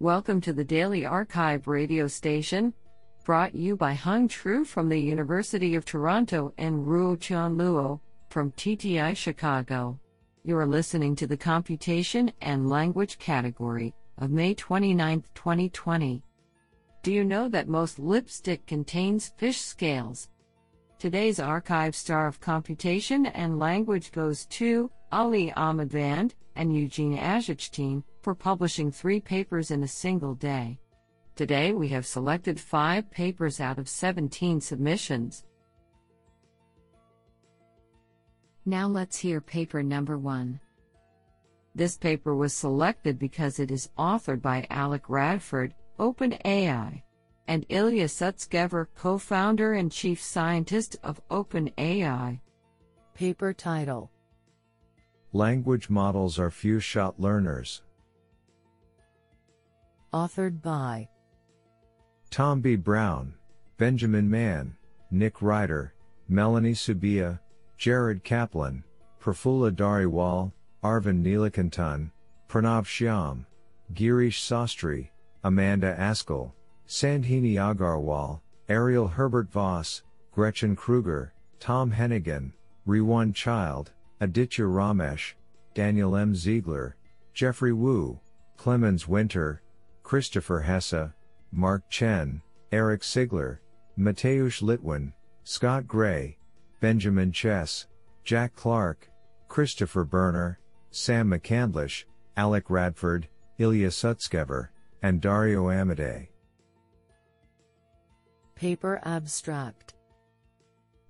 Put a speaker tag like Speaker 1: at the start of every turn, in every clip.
Speaker 1: Welcome to the Daily arXiv radio station, brought you by Hung Tru from the University of Toronto and Ruotian Luo from TTI Chicago. You are listening to the Computation and Language category of May 29, 2020. Do you know that most lipstick contains fish scales? Today's arXiv star of computation and language goes to Ali Ahmadvand and Eugene Agichtein for publishing three papers in a single day. Today we have selected five papers out of 17 submissions. Now let's hear paper number one. This paper was selected because it is authored by Alec Radford, OpenAI, and Ilya Sutskever, co founder and chief scientist of OpenAI.
Speaker 2: Paper title
Speaker 3: Language models are few shot learners.
Speaker 2: Authored by
Speaker 3: Tom B. Brown, Benjamin Mann, Nick Ryder, Melanie Subbiah, Jared Kaplan, Prafulla Dhariwal, Arvind Neelakantan, Pranav Shyam, Girish Sastry, Amanda Askell, Sandhini Agarwal, Ariel Herbert Voss, Gretchen Krueger, Tom Hennigan, Rewon Child, Aditya Ramesh, Daniel M. Ziegler, Jeffrey Wu, Clemens Winter, Christopher Hesse, Mark Chen, Eric Sigler, Mateusz Litwin, Scott Gray, Benjamin Chess, Jack Clark, Christopher Berner, Sam McCandlish, Alec Radford, Ilya Sutskever, and Dario Amodei.
Speaker 2: Paper Abstract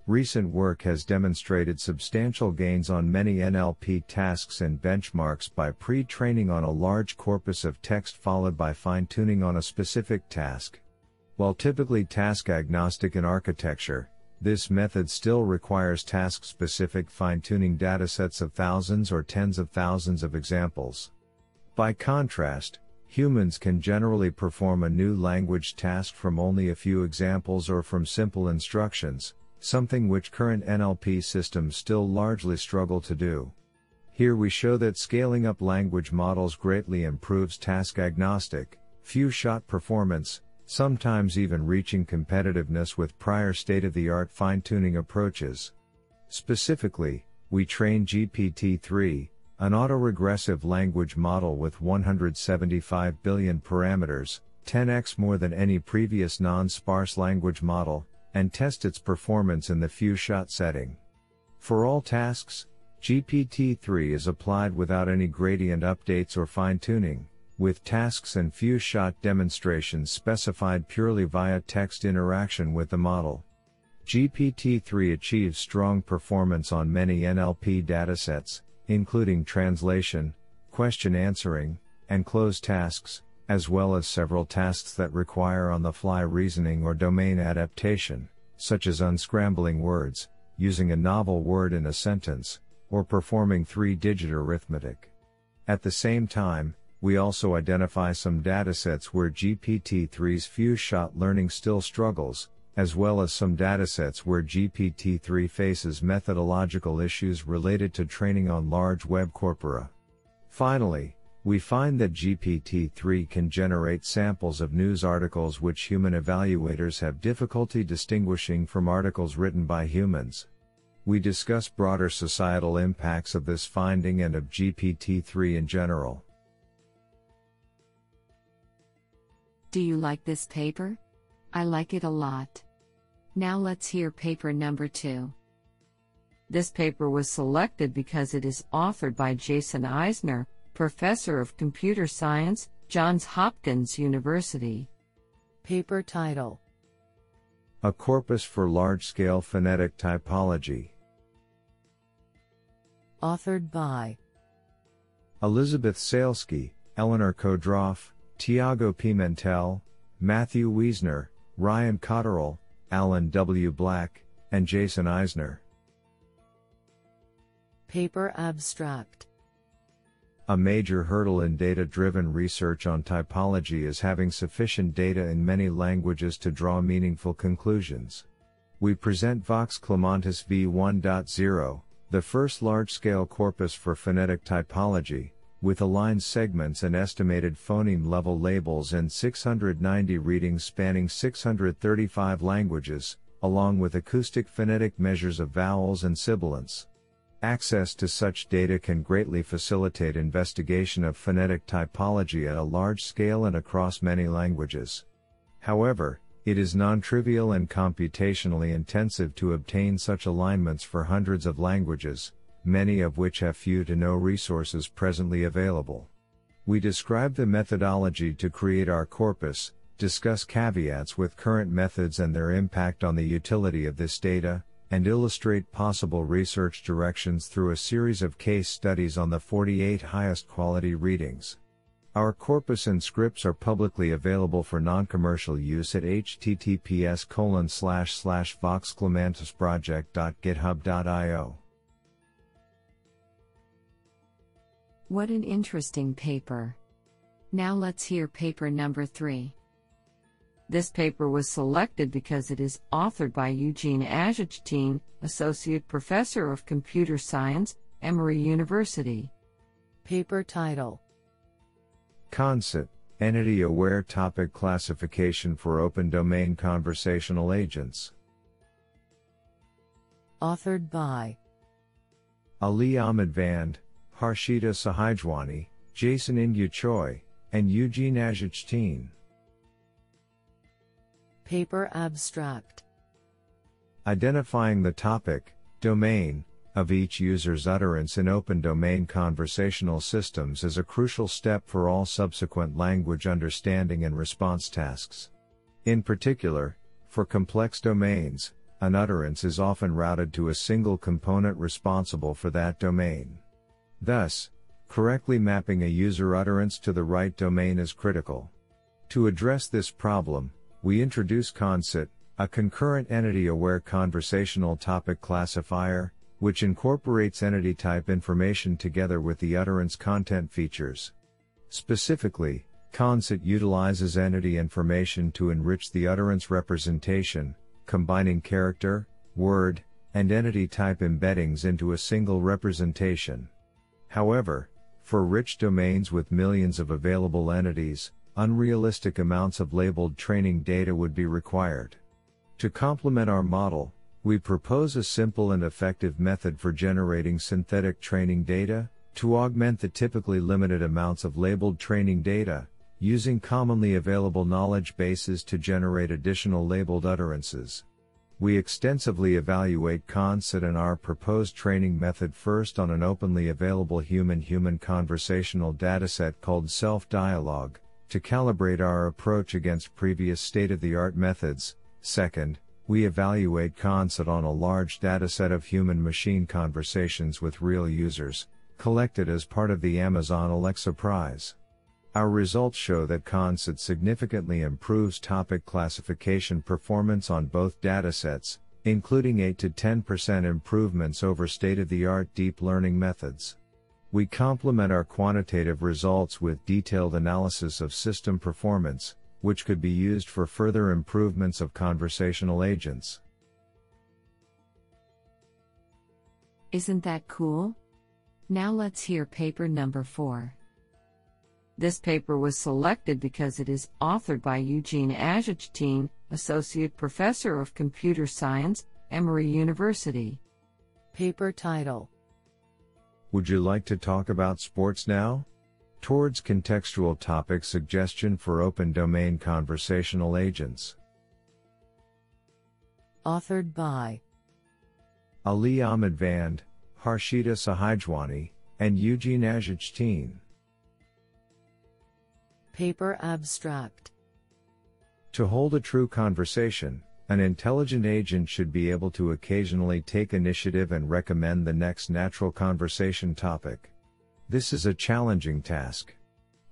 Speaker 3: Recent work has demonstrated substantial gains on many NLP tasks and benchmarks by pre training on a large corpus of text followed by fine tuning on a specific task. While typically task agnostic in architecture, this method still requires task specific fine tuning datasets of thousands or tens of thousands of examples. By contrast, humans can generally perform a new language task from only a few examples or from simple instructions, something which current NLP systems still largely struggle to do. Here we show that scaling up language models greatly improves task agnostic, few shot performance, sometimes even reaching competitiveness with prior state of the art fine tuning approaches. Specifically, we train GPT 3, an autoregressive language model with 175 billion parameters, 10x more than any previous non sparse language model, and test its performance in the few shot setting. For all tasks, GPT 3 is applied without any gradient updates or fine tuning, with tasks and few shot demonstrations specified purely via text interaction with the model. GPT 3 achieves strong performance on many NLP datasets, including translation, question answering, and cloze tasks, as well as several tasks that require on the fly reasoning or domain adaptation, such as unscrambling words, using a novel word in a sentence, or performing three digit arithmetic. At the same time, we also identify some datasets where GPT 3's few shot learning still struggles, as well as some datasets where GPT 3 faces methodological issues related to training on large web corpora. Finally, we find that GPT-3 can generate samples of news articles which human evaluators have difficulty distinguishing from articles written by humans. We discuss broader societal impacts of this finding and of GPT-3 in general.
Speaker 1: Do you like this paper? I like it a lot. Now let's hear paper number two. This paper was selected because it is authored by Jason Eisner, Professor of Computer Science, Johns Hopkins University.
Speaker 2: Paper title
Speaker 3: A Corpus for Large Scale Phonetic Typology.
Speaker 2: Authored by
Speaker 3: Elizabeth Salesky, Eleanor Chodroff, Tiago Pimentel, Matthew Wiesner, Ryan Cotterell, Alan W. Black, and Jason Eisner.
Speaker 2: Paper Abstract
Speaker 3: A major hurdle in data driven research on typology is having sufficient data in many languages to draw meaningful conclusions. We present Vox Clamantis v1.0, the first large scale corpus for phonetic typology, with aligned segments and estimated phoneme level labels in 690 readings spanning 635 languages, along with acoustic phonetic measures of vowels and sibilants. Access to such data can greatly facilitate investigation of phonetic typology at a large scale and across many languages. However, it is non-trivial and computationally intensive to obtain such alignments for hundreds of languages, many of which have few to no resources presently available. We describe the methodology to create our corpus, discuss caveats with current methods and their impact on the utility of this data, and illustrate possible research directions through a series of case studies on the 48 highest quality readings. Our corpus and scripts are publicly available for non-commercial use at https colon slash slash.
Speaker 1: What an interesting paper. Now let's hear paper number three. This paper was selected because it is authored by Eugene Agichtein, Associate Professor of Computer Science, Emory University.
Speaker 2: Paper title
Speaker 3: ConCET Entity Aware Topic Classification for Open Domain Conversational Agents.
Speaker 2: Authored by
Speaker 3: Ali Ahmadvand, Harshita Sahijwani, Jason Ingyu Choi, and Eugene Agichtein.
Speaker 2: Paper Abstract
Speaker 3: Identifying the topic, domain, of each user's utterance in open domain conversational systems is a crucial step for all subsequent language understanding and response tasks. In particular, for complex domains, an utterance is often routed to a single component responsible for that domain. Thus, correctly mapping a user utterance to the right domain is critical. To address this problem, we introduce ConCET, a concurrent entity aware conversational topic classifier, which incorporates entity type information together with the utterance content features. Specifically, ConCET utilizes entity information to enrich the utterance representation, combining character, word, and entity type embeddings into a single representation. However, for rich domains with millions of available entities, unrealistic amounts of labeled training data would be required. To complement our model, we propose a simple and effective method for generating synthetic training data, to augment the typically limited amounts of labeled training data, using commonly available knowledge bases to generate additional labeled utterances. We extensively evaluate CONCET and our proposed training method first on an openly available human human conversational dataset called Self Dialogue, to calibrate our approach against previous state of the art methods. Second, we evaluate CONCET on a large dataset of human machine conversations with real users, collected as part of the Amazon Alexa Prize. Our results show that CONCET significantly improves topic classification performance on both datasets, including 8 to 10% improvements over state of the art deep learning methods. We complement our quantitative results with detailed analysis of system performance, which could be used for further improvements of conversational agents.
Speaker 1: Isn't that cool? Now let's hear paper number 4. This paper was selected because it is authored by Eugene Agichtein, Associate Professor of Computer Science, Emory University.
Speaker 2: Paper title
Speaker 3: would you like to talk about sports now? Towards contextual topic suggestion for open domain conversational agents.
Speaker 2: Authored by
Speaker 3: Ali Ahmadvand, Harshita Sahijwani, and Eugene Agichtein.
Speaker 2: Paper Abstract
Speaker 3: To hold a true conversation, an intelligent agent should be able to occasionally take initiative and recommend the next natural conversation topic. This is a challenging task.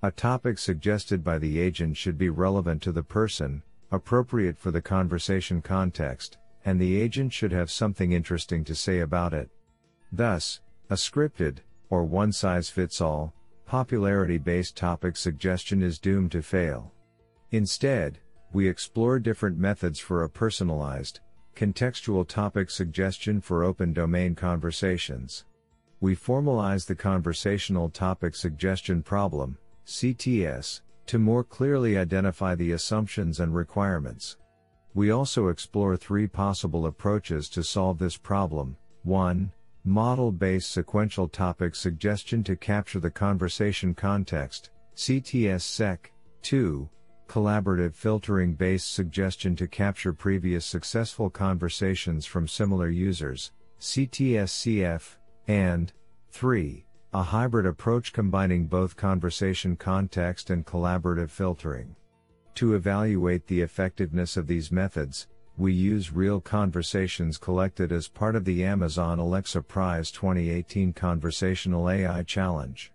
Speaker 3: A topic suggested by the agent should be relevant to the person, appropriate for the conversation context, and the agent should have something interesting to say about it. Thus, a scripted, or one size fits all, popularity based topic suggestion is doomed to fail. Instead, we explore different methods for a personalized, contextual topic suggestion for open domain conversations. we formalize the conversational topic suggestion problem, CTS, to more clearly identify the assumptions and requirements. We also explore three possible approaches to solve this problem. 1. Model based sequential topic suggestion to capture the conversation context, CTS Seq. 2. Collaborative filtering based suggestion to capture previous successful conversations from similar users, CTSCF, And 3. A hybrid approach combining both conversation context and collaborative filtering. To evaluate the effectiveness of these methods, we use real conversations collected as part of the Amazon Alexa Prize 2018 Conversational AI Challenge.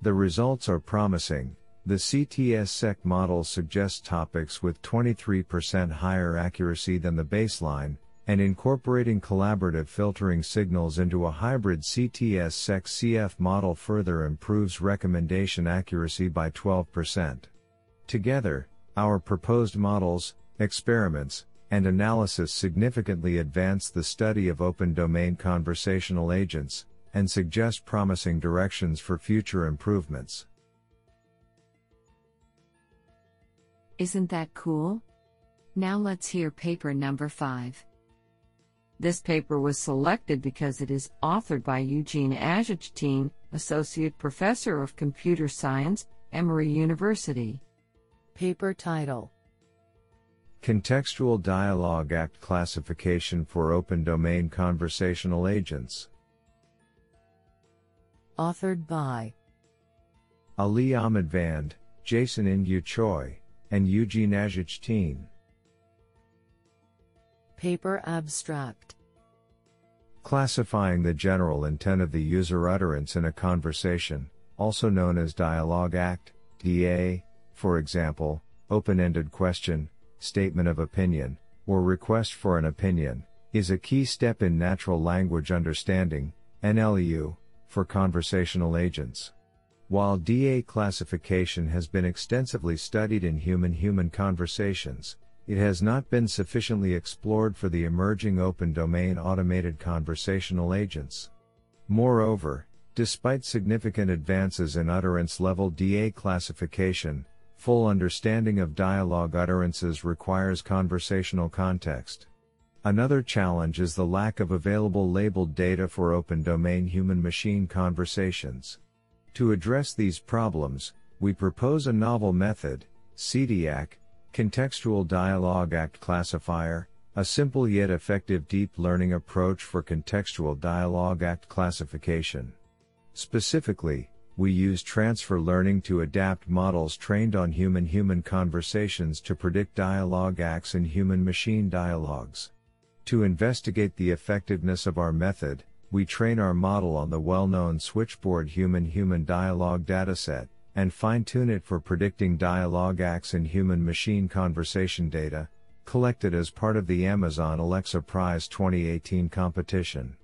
Speaker 3: The results are promising. The CTS Seq model suggests topics with 23% higher accuracy than the baseline, and incorporating collaborative filtering signals into a hybrid CTS Seq CF model further improves recommendation accuracy by 12%. Together, our proposed models, experiments, and analysis significantly advance the study of open domain conversational agents, and suggest promising directions for future improvements.
Speaker 1: Isn't that cool? Now let's hear paper number 5. This paper was selected because it is authored by Eugene Agichtein, Associate Professor of Computer Science, Emory University.
Speaker 2: Paper title
Speaker 3: Contextual Dialogue Act Classification for Open Domain Conversational Agents.
Speaker 2: Authored by
Speaker 3: Ali Ahmadvand, Jason Ingyu Choi, and Eugene Agichtein.
Speaker 2: Paper abstract
Speaker 3: Classifying the general intent of the user utterance in a conversation, also known as dialogue act, DA, for example, open ended question, statement of opinion, or request for an opinion, is a key step in natural language understanding, NLU, for conversational agents. While DA classification has been extensively studied in human human conversations, it has not been sufficiently explored for the emerging open domain automated conversational agents. Moreover, despite significant advances in utterance level DA classification, Full understanding of dialogue utterances requires conversational context. Another challenge is the lack of available labeled data for open domain human machine conversations. To address these problems, we propose a novel method, CDAC, Contextual Dialogue Act Classifier, a simple yet effective deep learning approach for contextual dialogue act classification. Specifically, we use transfer learning to adapt models trained on human human conversations to predict dialogue acts in human machine dialogues. To investigate the effectiveness of our method, we train our model on the well known switchboard human human dialogue dataset, and fine tune it for predicting dialogue acts in human machine conversation data, collected as part of the Amazon Alexa Prize 2018 competition.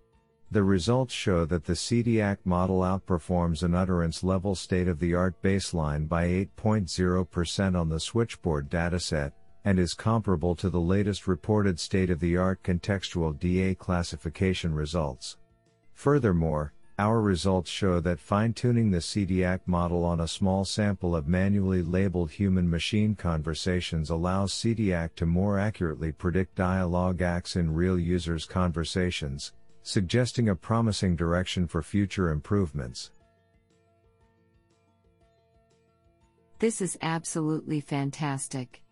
Speaker 3: The results show that the CDAC model outperforms an utterance level state of the art baseline by 8.0% on the switchboard dataset, and is comparable to the latest reported state of the art contextual DA classification results. Furthermore, our results show that fine tuning the CDAC model on a small sample of manually labeled human machine conversations allows CDAC to more accurately predict dialogue acts in real users' conversations, suggesting a promising direction for future improvements.
Speaker 1: This is absolutely fantastic.